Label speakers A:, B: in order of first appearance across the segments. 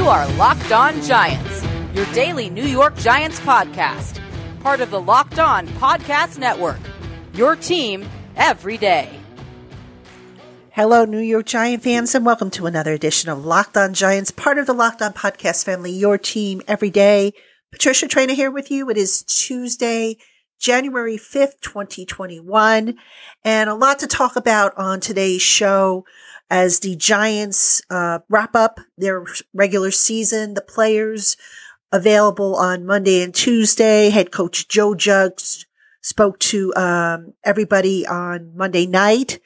A: You are Locked On Giants, your daily New York Giants podcast, part of the Locked On Podcast Network. Your team every day.
B: Hello, New York Giant fans, and welcome to another edition of Locked On Giants, part of the Locked On Podcast family, your team every day. Patricia Traina here with you. It is Tuesday, January 5th, 2021, and a lot to talk about on today's show as the Giants uh, wrap up their regular season. The players available on Monday and Tuesday. Head coach Joe Judge spoke to um, everybody on Monday night.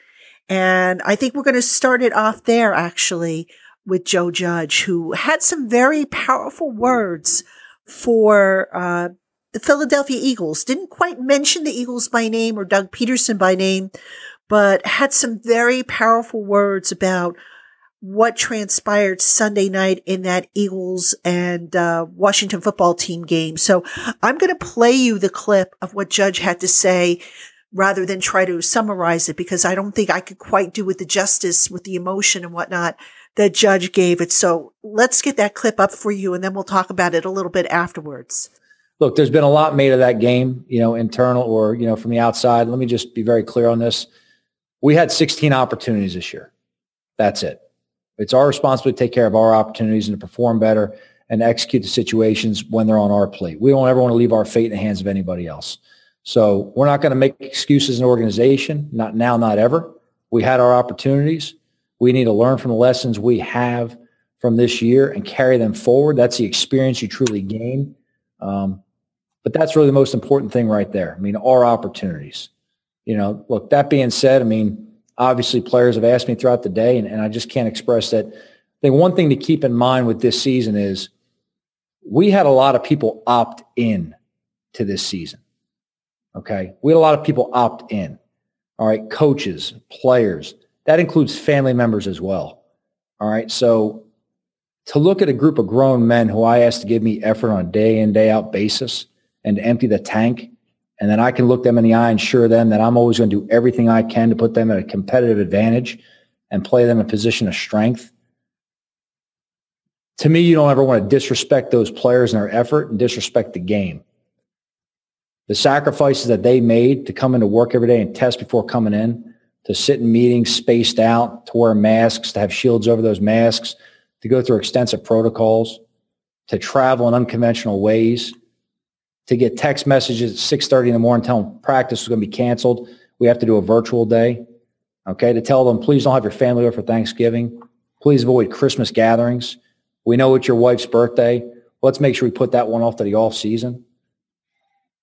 B: And I think we're going to start it off there actually with Joe Judge, who had some very powerful words for uh, the Philadelphia Eagles. Didn't quite mention the Eagles by name or Doug Pederson by name, but had some very powerful words about what transpired Sunday night in that Eagles and uh, Washington football team game. So I'm going to play you the clip of what Judge had to say rather than try to summarize it because I don't think I could quite do with the justice, with the emotion and whatnot that Judge gave it. So let's get that clip up for you and then we'll talk about it a little bit afterwards.
C: Look, there's been a lot made of that game, you know, internal or, you know, from the outside. Let me just be very clear on this we had 16 opportunities this year. That's it. It's our responsibility to take care of our opportunities and to perform better and execute the situations when they're on our plate. We don't ever want to leave our fate in the hands of anybody else. So we're not going to make excuses in organization, not now, not ever. We had our opportunities. We need to learn from the lessons we have from this year and carry them forward. That's the experience you truly gain. Um, but that's really the most important thing right there. I mean, our opportunities you know, look, that being said, I mean, obviously players have asked me throughout the day, and, and I just can't express that. I think one thing to keep in mind with this season is we had a lot of people opt in to this season. Okay. We had a lot of people opt in. All right. Coaches, players, that includes family members as well. All right. So to look at a group of grown men who I asked to give me effort on a day in, day out basis and to empty the tank and then I can look them in the eye and assure them that I'm always going to do everything I can to put them at a competitive advantage and play them in a position of strength. To me, you don't ever want to disrespect those players and their effort and disrespect the game. The sacrifices that they made to come into work every day and test before coming in, to sit in meetings spaced out, to wear masks, to have shields over those masks, to go through extensive protocols, to travel in unconventional ways, to get text messages at 6.30 in the morning telling them practice is going to be canceled. We have to do a virtual day. Okay. To tell them, please don't have your family over for Thanksgiving. Please avoid Christmas gatherings. We know it's your wife's birthday. Let's make sure we put that one off to the off season.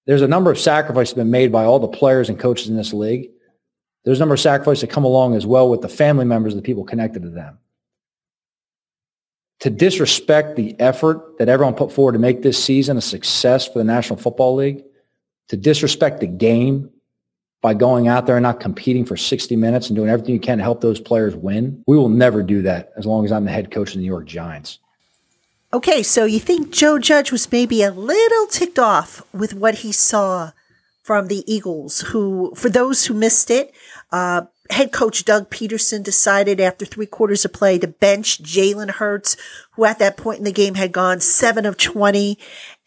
C: There's a number of sacrifices that have been made by all the players and coaches in this league. There's a number of sacrifices that come along as well with the family members the people connected to them to disrespect the effort that everyone put forward to make this season a success for the National Football League, to disrespect the game by going out there and not competing for 60 minutes and doing everything you can to help those players win. We will never do that as long as I'm the head coach of the New York Giants.
B: Okay, so you think Joe Judge was maybe a little ticked off with what he saw from the Eagles, who, for those who missed it, uh, head coach Doug Pederson decided after three quarters of play to bench Jalen Hurts, who at that point in the game had gone seven of 20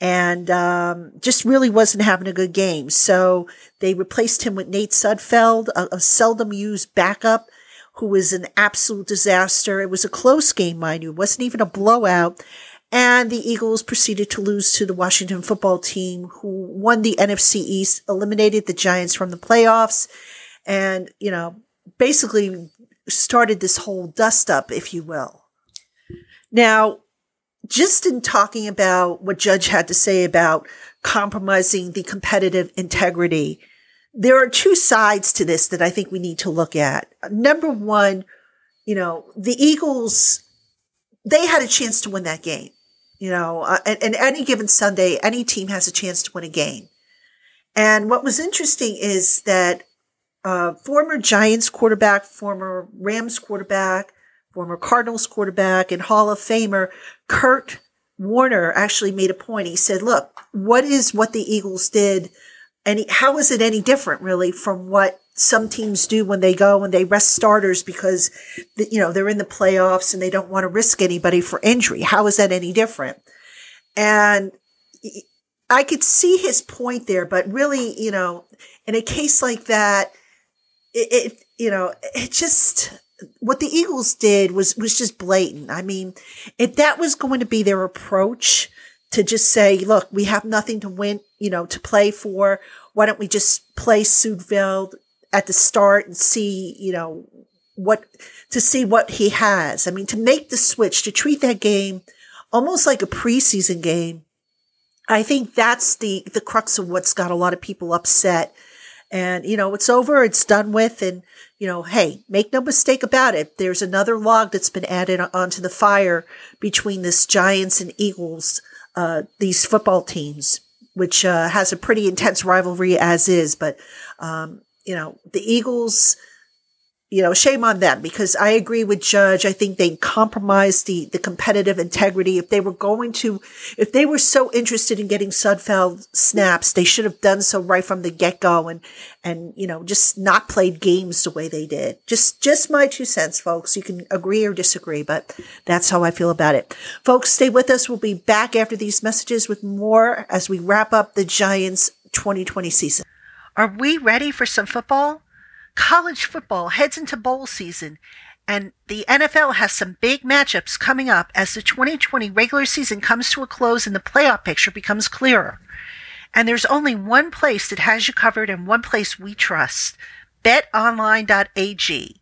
B: and um, just really wasn't having a good game. So they replaced him with Nate Sudfeld, a, a seldom used backup who was an absolute disaster. It was a close game, mind you. It wasn't even a blowout. And the Eagles proceeded to lose to the Washington football team, who won the NFC East, eliminated the Giants from the playoffs. And, you know, basically started this whole dust up, if you will. Now, just in talking about what Judge had to say about compromising the competitive integrity there are two sides to this that I think we need to look at. Number one, you know, the Eagles, they had a chance to win that game. You know, uh, and, and any given Sunday, any team has a chance to win a game. And what was interesting is that uh, former Giants quarterback, former Rams quarterback, former Cardinals quarterback, and Hall of Famer Kurt Warner actually made a point. He said, look, what is what the Eagles did? And how is it any different really from what some teams do when they go and they rest starters because, you know, they're in the playoffs and they don't want to risk anybody for injury? How is that any different? And I could see his point there, but really, you know, in a case like that, it, it you know, it just, what the Eagles did was was just blatant. I mean, if that was going to be their approach to just say, look, we have nothing to win, you know, to play for. Why don't we just play Sudfeld at the start and see, you know, what to see what he has. I mean, to make the switch, to treat that game almost like a preseason game. I think that's the the crux of what's got a lot of people upset. And you know, it's over, it's done with, and you know, hey, make no mistake about it. There's another log that's been added onto the fire between this Giants and Eagles, uh, these football teams, which uh, has a pretty intense rivalry as is. But, um, you know, the Eagles you know, shame on them because I agree with Judge. I think they compromised the, the competitive integrity. If they were going to, if they were so interested in getting Sudfeld snaps, they should have done so right from the get go and, and, you know, just not played games the way they did. Just, just my two cents, folks. You can agree or disagree, but that's how I feel about it. Folks, stay with us. We'll be back after these messages with more as we wrap up the Giants 2020 season. Are we ready for some football? College football heads into bowl season, and the NFL has some big matchups coming up as the 2020 regular season comes to a close and the playoff picture becomes clearer. And there's only one place that has you covered and one place we trust betonline.ag.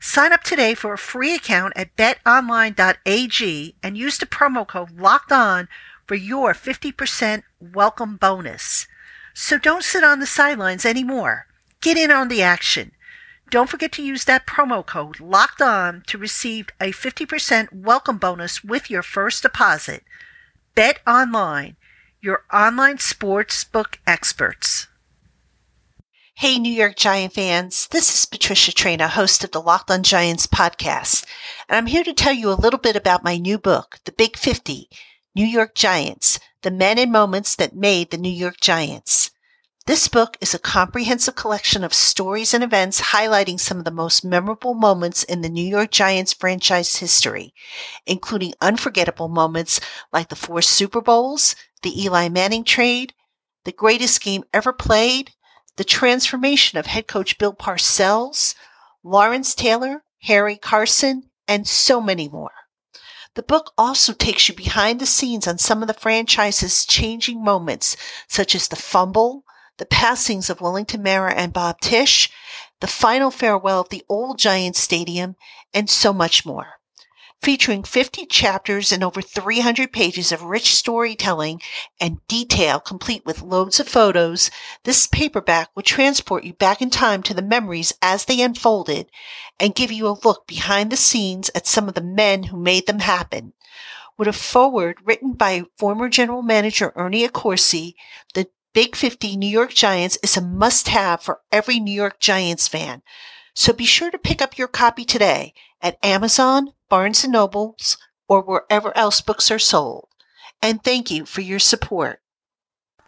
B: Sign up today for a free account at betonline.ag and use the promo code locked on for your 50% welcome bonus. So don't sit on the sidelines anymore. Get in on the action. Don't forget to use that promo code locked on to receive a 50% welcome bonus with your first deposit. Bet online, your online sportsbook experts. Hey, New York Giant fans. This is Patricia Traina, host of the Locked on Giants podcast. And I'm here to tell you a little bit about my new book, The Big 50 New York Giants, the men and moments that made the New York Giants. This book is a comprehensive collection of stories and events highlighting some of the most memorable moments in the New York Giants franchise history, including unforgettable moments like the four Super Bowls, the Eli Manning trade, the greatest game ever played, the transformation of head coach Bill Parcells, Lawrence Taylor, Harry Carson, and so many more. The book also takes you behind the scenes on some of the franchise's changing moments, such as the fumble, the passings of Wellington Mara and Bob Tisch, the final farewell of the old Giant Stadium, and so much more. Featuring 50 chapters and over 300 pages of rich storytelling and detail complete with loads of photos, this paperback will transport you back in time to the memories as they unfolded and give you a look behind the scenes at some of the men who made them happen. With a foreword written by former general manager Ernie Accorsi, the Big 50 New York Giants is a must have for every New York Giants fan. So be sure to pick up your copy today at Amazon, Barnes Nobles, or wherever else books are sold. And thank you for your support.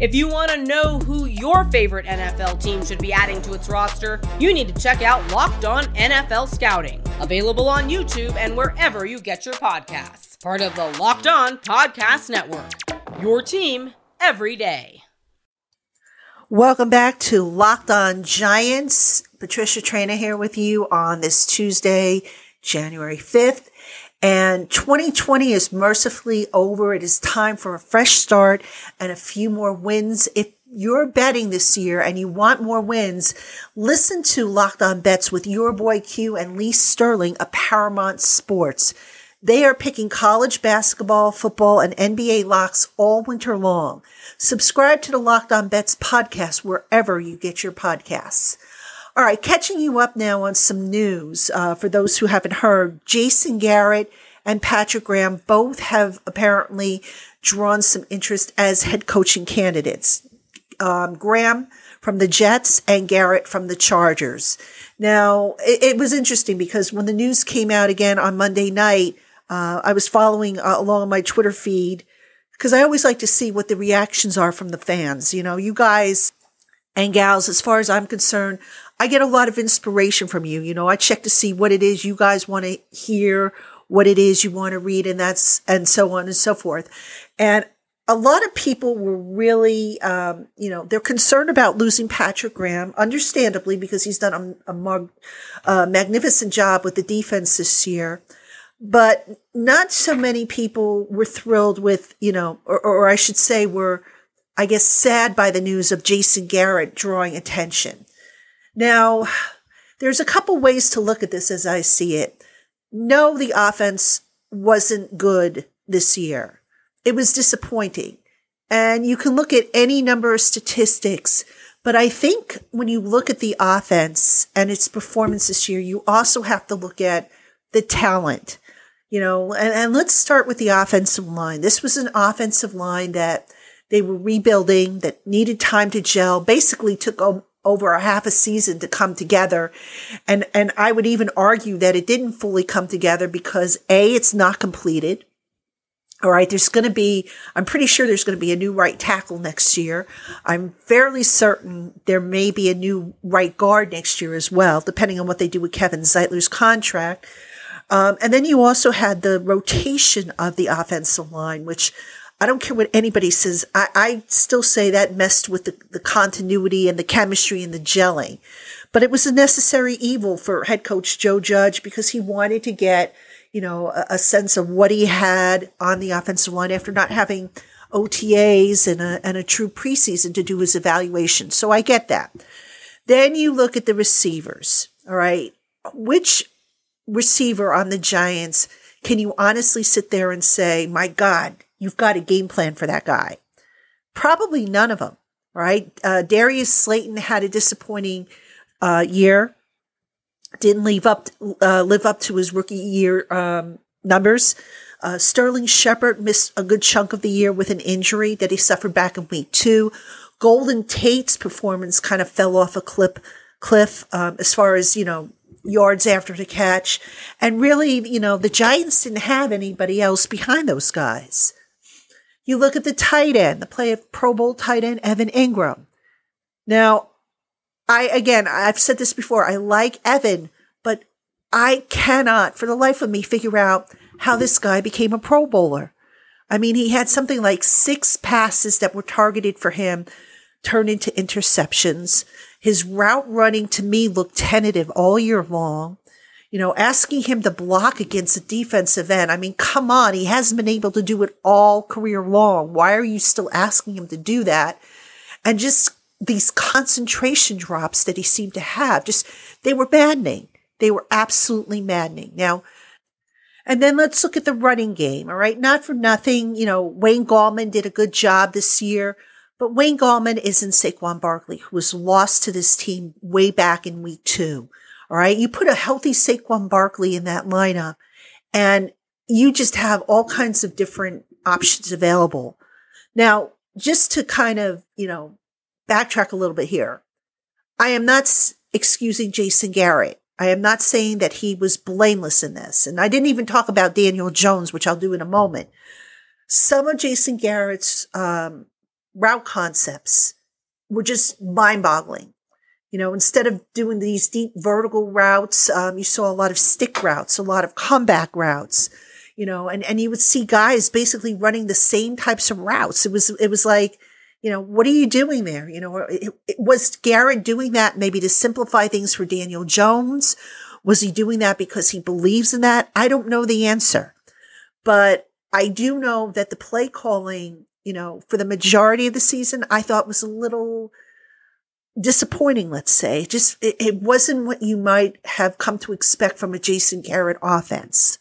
D: If you want to know who your favorite NFL team should be adding to its roster, you need to check out Locked On NFL Scouting, available on YouTube and wherever you get your podcasts. Part of the Locked On Podcast Network. Your team every day.
B: Welcome back to Locked On Giants. Patricia Traina here with you on this Tuesday, January 5th. And 2020 is mercifully over. It is time for a fresh start and a few more wins. If you're betting this year and you want more wins, listen to Locked On Bets with your boy Q and Lee Sterling of Paramount Sports. They are picking college basketball, football, and NBA locks all winter long. Subscribe to the Locked On Bets podcast wherever you get your podcasts. All right, catching you up now on some news. Uh, for those who haven't heard, Jason Garrett and Patrick Graham both have apparently drawn some interest as head coaching candidates. Um, Graham from the Jets and Garrett from the Chargers. Now, it, it, was interesting because when the news came out again on Monday night, uh, I was following uh, along my Twitter feed because I always like to see what the reactions are from the fans. You know, you guys and gals, as far as I'm concerned, I get a lot of inspiration from you. You know, I check to see what it is you guys want to hear, what it is you want to read, and that's, and so on and so forth. And a lot of people were really, um, you know, they're concerned about losing Patrick Graham, understandably, because he's done a, a, a magnificent job with the defense this year. But not so many people were thrilled with, you know, or, or I should say, were, I guess, sad by the news of Jason Garrett drawing attention. Now, there's a couple ways to look at this as I see it. No, the offense wasn't good this year. It was disappointing. And you can look at any number of statistics, but I think when you look at the offense and its performance this year, you also have to look at the talent. You know, and, and let's start with the offensive line. This was an offensive line that they were rebuilding, that needed time to gel, basically took over a half a season to come together. And, and I would even argue that it didn't fully come together because A, it's not completed. All right. There's going to be, I'm pretty sure there's going to be a new right tackle next year. I'm fairly certain there may be a new right guard next year as well, depending on what they do with Kevin Zeitler's contract. Um, and then you also had the rotation of the offensive line, which I don't care what anybody says. I, I still say that messed with the, the continuity and the chemistry and the gelling. But it was a necessary evil for head coach Joe Judge because he wanted to get, you know, a, a sense of what he had on the offensive line after not having OTAs and a, and a true preseason to do his evaluation. So I get that. Then you look at the receivers. All right. Which receiver on the Giants can you honestly sit there and say, my God, you've got a game plan for that guy. Probably none of them, right? Uh, Darius Slayton had a disappointing uh, year. Didn't live up uh, live up to his rookie year um, numbers. Uh, Sterling Shepard missed a good chunk of the year with an injury that he suffered back in week two. Golden Tate's performance kind of fell off a clip, cliff um, as far as you know yards after the catch, and really, you know, the Giants didn't have anybody else behind those guys. You look at the tight end, the play of Pro Bowl tight end Evan Engram. Now, I, again, I've said this before, I like Evan, but I cannot for the life of me figure out how this guy became a Pro Bowler. I mean, he had something like six passes that were targeted for him turn into interceptions. His route running to me looked tentative all year long you know, asking him to block against a defensive end. I mean, come on. He hasn't been able to do it all career long. Why are you still asking him to do that? And just these concentration drops that he seemed to have, just, they were maddening. They were absolutely maddening. Now, and then let's look at the running game. All right. Not for nothing. You know, Wayne Gallman did a good job this year, but Wayne Gallman isn't Saquon Barkley, who was lost to this team way back in week two. All right. You put a healthy Saquon Barkley in that lineup and you just have all kinds of different options available. Now, just to kind of, you know, backtrack a little bit here. I am not excusing Jason Garrett. I am not saying that he was blameless in this. And I didn't even talk about Daniel Jones, which I'll do in a moment. Some of Jason Garrett's um, route concepts were just mind boggling. You know, instead of doing these deep vertical routes, um, you saw a lot of stick routes, a lot of comeback routes, you know, and, and you would see guys basically running the same types of routes. It was, it was like, you know, what are you doing there? You know, it, it, was Garrett doing that maybe to simplify things for Daniel Jones? Was he doing that because he believes in that? I don't know the answer, but I do know that the play calling, you know, for the majority of the season, I thought was a little disappointing, let's say. Just, it, it wasn't what you might have come to expect from a Jason Garrett offense.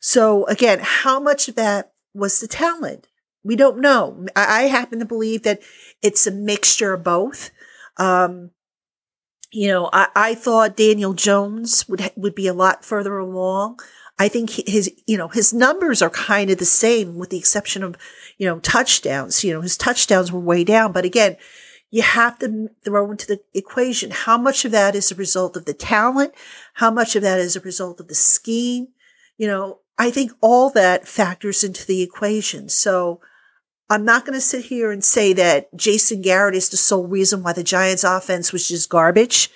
B: So again, how much of that was the talent? We don't know. I, I happen to believe that it's a mixture of both. Um, you know, I, I thought Daniel Jones would would be a lot further along. I think his, you know, his numbers are kind of the same with the exception of, you know, touchdowns. You know, his touchdowns were way down. But again, you have to throw into the equation how much of that is a result of the talent, how much of that is a result of the scheme. You know, I think all that factors into the equation. So I'm not going to sit here and say that Jason Garrett is the sole reason why the Giants offense was just garbage.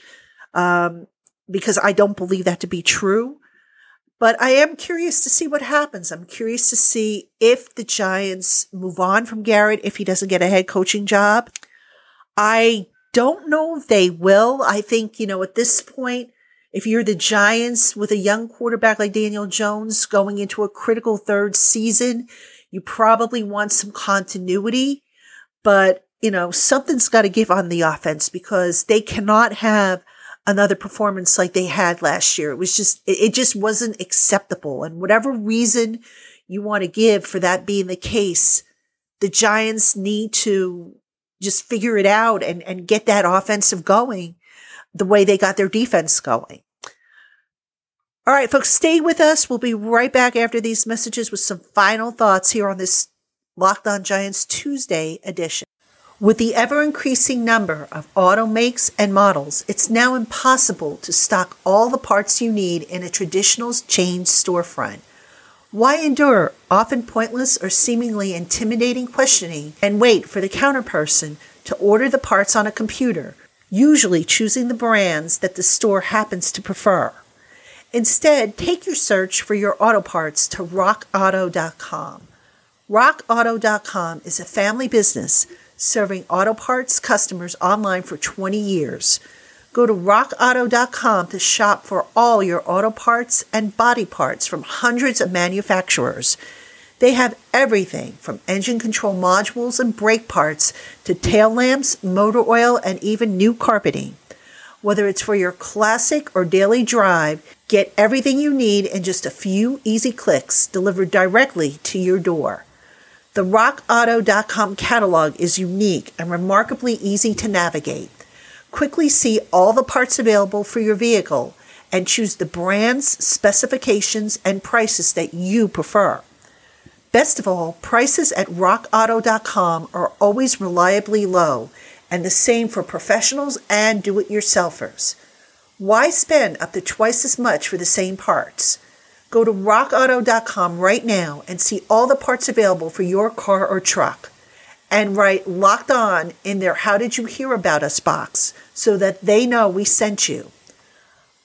B: Um, because I don't believe that to be true. But I am curious to see what happens. I'm curious to see if the Giants move on from Garrett, if he doesn't get a head coaching job. I don't know if they will. I think, you know, at this point, if you're the Giants with a young quarterback like Daniel Jones going into a critical third season, you probably want some continuity, but you know, something's got to give on the offense because they cannot have another performance like they had last year. It was just, it, just wasn't acceptable. And whatever reason you want to give for that being the case, the Giants need to just figure it out and, and get that offensive going the way they got their defense going. All right, folks, stay with us. We'll be right back after these messages with some final thoughts here on this Locked On Giants Tuesday edition. With the ever increasing number of auto makes and models, it's now impossible to stock all the parts you need in a traditional chain storefront. Why endure often pointless or seemingly intimidating questioning and wait for the counterperson to order the parts on a computer, usually choosing the brands that the store happens to prefer? Instead, take your search for your auto parts to rockauto.com. RockAuto.com is a family business serving auto parts customers online for 20 years. Go to rockauto.com to shop for all your auto parts and body parts from hundreds of manufacturers. They have everything from engine control modules and brake parts to tail lamps, motor oil, and even new carpeting. Whether it's for your classic or daily drive, get everything you need in just a few easy clicks delivered directly to your door. The rockauto.com catalog is unique and remarkably easy to navigate. Quickly see all the parts available for your vehicle and choose the brands, specifications, and prices that you prefer. Best of all, prices at rockauto.com are always reliably low, and the same for professionals and do it yourselfers. Why spend up to twice as much for the same parts? Go to rockauto.com right now and see all the parts available for your car or truck. And write locked on in their How Did You Hear About Us box so that they know we sent you.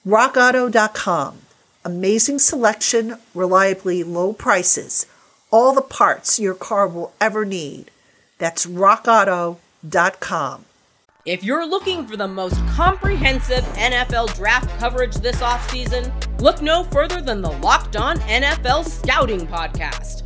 B: RockAuto.com. Amazing selection, reliably low prices, all the parts your car will ever need. That's RockAuto.com.
D: If you're looking for the most comprehensive NFL draft coverage this offseason, look no further than the Locked On NFL Scouting Podcast.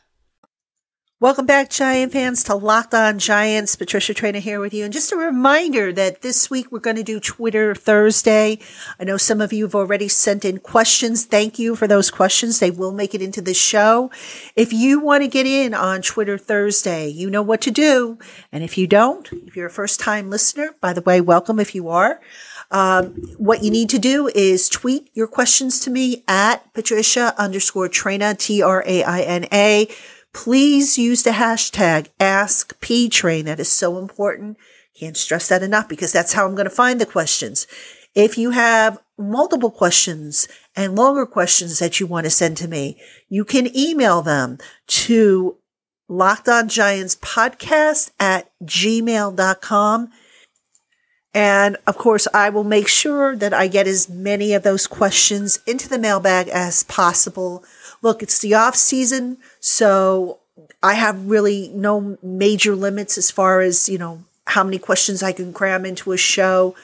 B: Welcome back, Giant fans, to Locked On Giants. Patricia Traina here with you. And just a reminder that this week we're going to do Twitter Thursday. I know some of you have already sent in questions. Thank you for those questions. They will make it into the show. If you want to get in on Twitter Thursday, you know what to do. And if you don't, if you're a first time listener, by the way, welcome if you are. Um, what you need to do is tweet your questions to me at Patricia underscore Traina, T R A I N A Please use the hashtag AskPTrain. That is so important. Can't stress that enough because that's how I'm going to find the questions. If you have multiple questions and longer questions that you want to send to me, you can email them to locked on giants podcast at gmail.com. And of course, I will make sure that I get as many of those questions into the mailbag as possible. Look, it's the off season, so I have really no major limits as far as, you know, how many questions I can cram into a show.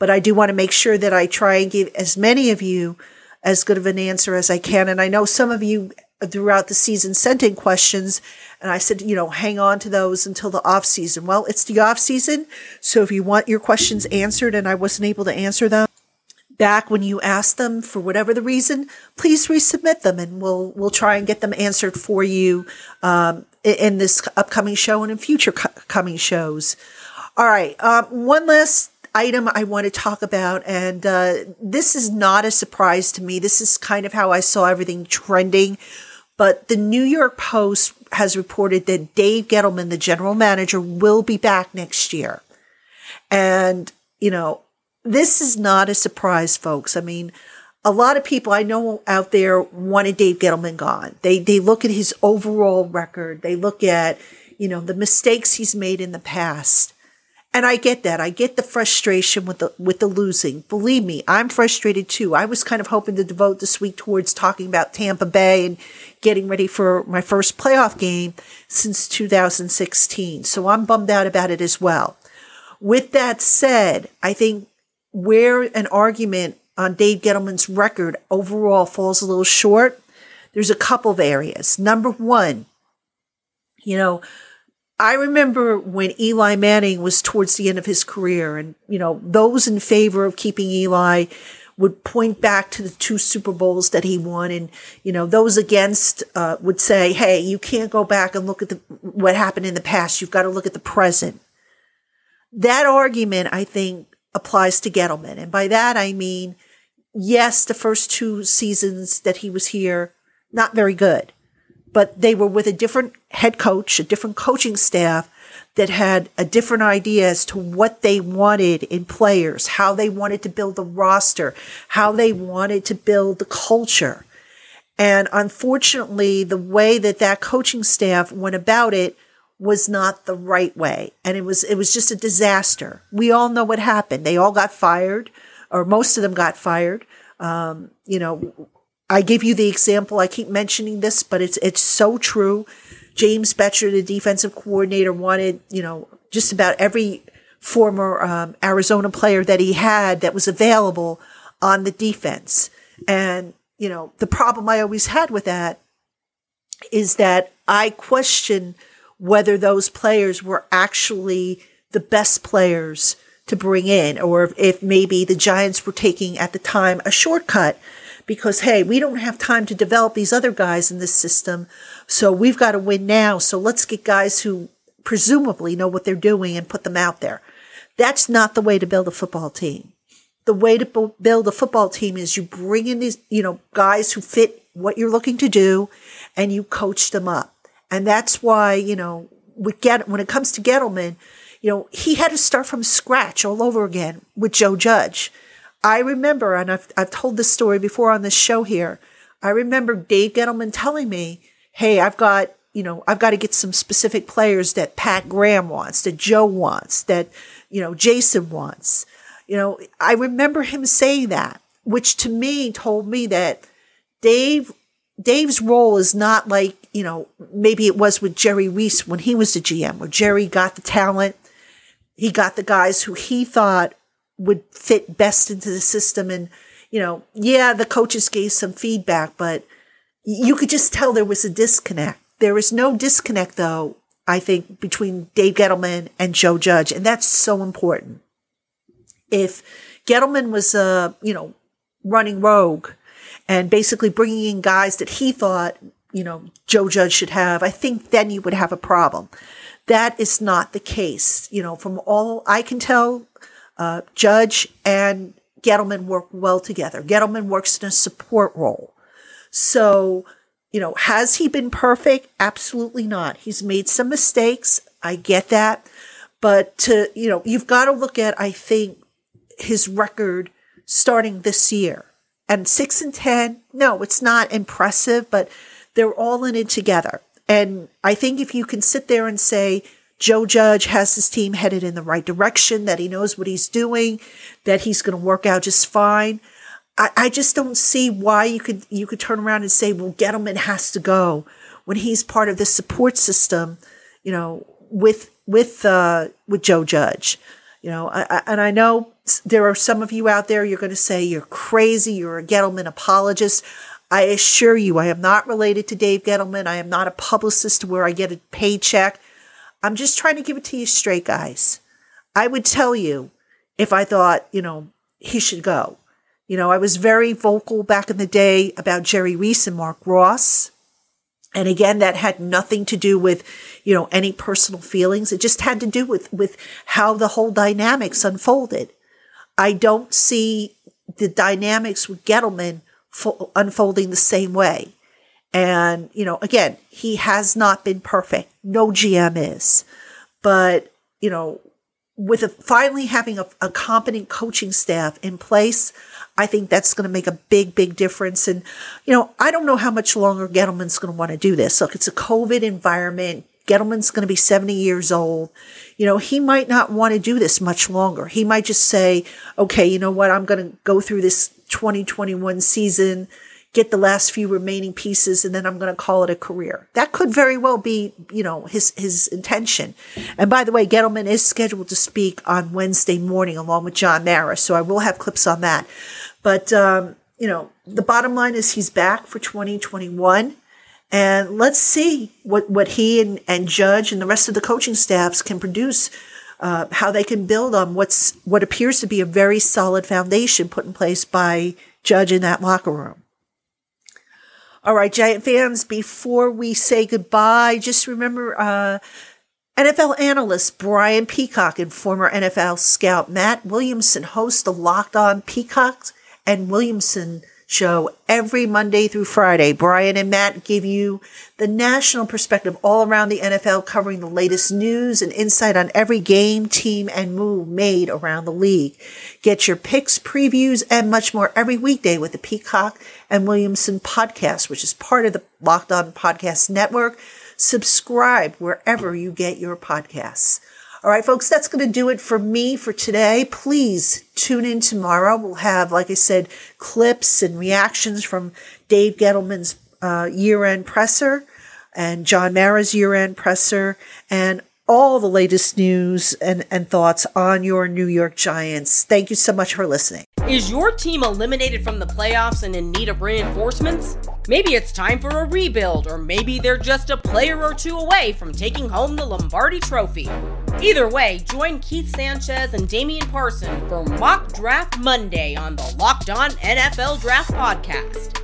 B: But I do want to make sure that I try and give as many of you as good of an answer as I can. And I know some of you throughout the season sent in questions and I said, you know, hang on to those until the off season. Well, it's the off season. So if you want your questions answered and I wasn't able to answer them back when you asked them for whatever the reason, please resubmit them and we'll, we'll try and get them answered for you, um, in this upcoming show and in future co- coming shows. All right. Um, one last item I want to talk about, and uh, this is not a surprise to me. This is kind of how I saw everything trending. But the New York Post has reported that Dave Gettleman, the general manager, will be back next year. And, you know, this is not a surprise, folks. I mean, a lot of people I know out there wanted Dave Gettleman gone. They they look at his overall record. They look at, you know, the mistakes he's made in the past. And I get that. I get the frustration with the with the losing. Believe me, I'm frustrated too. I was kind of hoping to devote this week towards talking about Tampa Bay and getting ready for my first playoff game since 2016. So I'm bummed out about it as well. With that said, I think where an argument on Dave Gettleman's record overall falls a little short, there's a couple of areas. Number one, you know, I remember when Eli Manning was towards the end of his career, and you know those in favor of keeping Eli would point back to the two Super Bowls that he won, and you know those against uh, would say, "Hey, you can't go back and look at the, what happened in the past. You've got to look at the present." That argument, I think, applies to Gettleman, and by that I mean, yes, the first two seasons that he was here, not very good but they were with a different head coach, a different coaching staff that had a different idea as to what they wanted in players, how they wanted to build the roster, how they wanted to build the culture. And unfortunately, the way that that coaching staff went about it was not the right way. And it was, it was just a disaster. We all know what happened. They all got fired or most of them got fired. Um, you know, I give you the example. I keep mentioning this, but it's it's so true. James Bettcher, the defensive coordinator, wanted you know just about every former um, Arizona player that he had that was available on the defense. And you know the problem I always had with that is that I question whether those players were actually the best players to bring in, or if maybe the Giants were taking at the time a shortcut because hey, we don't have time to develop these other guys in this system. So we've got to win now. So let's get guys who presumably know what they're doing and put them out there. That's not the way to build a football team. The way to build a football team is you bring in these, you know, guys who fit what you're looking to do and you coach them up. And that's why, you know, with get, when it comes to Gettleman, you know, he had to start from scratch all over again with Joe Judge. I remember, and I've, I've told this story before on this show here. I remember Dave Gettleman telling me, Hey, I've got, you know, I've got to get some specific players that Pat Graham wants, that Joe wants, that, you know, Jason wants. You know, I remember him saying that, which to me told me that Dave, Dave's role is not like, you know, maybe it was with Jerry Reese when he was the GM, where Jerry got the talent. He got the guys who he thought would fit best into the system. And, you know, yeah, the coaches gave some feedback, but you could just tell there was a disconnect. There is no disconnect, though, I think, between Dave Gettleman and Joe Judge. And that's so important. If Gettleman was, uh, you know, running rogue and basically bringing in guys that he thought, you know, Joe Judge should have, I think then you would have a problem. That is not the case. You know, from all I can tell, uh, Judge and Gettleman work well together. Gettleman works in a support role. So, you know, has he been perfect? Absolutely not. He's made some mistakes. I get that. But to, you know, you've got to look at, I think, his record starting this year. And six and 10, no, it's not impressive, but they're all in it together. And I think if you can sit there and say, Joe Judge has his team headed in the right direction, that he knows what he's doing, that he's going to work out just fine. I, I just don't see why you could you could turn around and say, well, Gettleman has to go when he's part of the support system, you know, with with uh, with Joe Judge. You know, I, I, and I know there are some of you out there. You're going to say you're crazy. You're a Gettleman apologist. I assure you, I am not related to Dave Gettleman. I am not a publicist where I get a paycheck. I'm just trying to give it to you straight, guys. I would tell you if I thought, you know, he should go. You know, I was very vocal back in the day about Jerry Reese and Marc Ross. And again, that had nothing to do with, you know, any personal feelings. It just had to do with, with how the whole dynamics unfolded. I don't see the dynamics with Gettleman fo- unfolding the same way. And, you know, again, he has not been perfect. No GM is. But, you know, with a, finally having a, a competent coaching staff in place, I think that's going to make a big, big difference. And, you know, I don't know how much longer Gettleman's going to want to do this. Look, it's a COVID environment. Gettleman's going to be 70 years old. You know, he might not want to do this much longer. He might just say, okay, you know what? I'm going to go through this 2021 season get the last few remaining pieces and then I'm going to call it a career. That could very well be, you know, his, his intention. And by the way, Gettleman is scheduled to speak on Wednesday morning along with John Mara. So I will have clips on that. But, um, you know, the bottom line is he's back for 2021. And let's see what, what he and, and Judge and the rest of the coaching staffs can produce, uh, how they can build on what's what appears to be a very solid foundation put in place by Judge in that locker room. All right, Giant fans, before we say goodbye, just remember uh, NFL analyst Brian Peacock and former NFL scout Matt Williamson host the Locked On Peacock and Williamson show every Monday through Friday. Brian and Matt give you the national perspective all around the NFL, covering the latest news and insight on every game, team, and move made around the league. Get your picks, previews, and much more every weekday with the Peacock and Williamson podcast, which is part of the Locked On Podcast Network. Subscribe wherever you get your podcasts. All right, folks, that's going to do it for me for today. Please tune in tomorrow. We'll have, like I said, clips and reactions from Dave Gettleman's uh, year end presser and John Mara's year end presser and all the latest news and, and thoughts on your New York Giants. Thank you so much for listening.
D: Is your team eliminated from the playoffs and in need of reinforcements? Maybe it's time for a rebuild, or maybe they're just a player or two away from taking home the Lombardi Trophy. Either way, join Keith Sanchez and Damian Parson for Mock Draft Monday on the Locked On NFL Draft Podcast.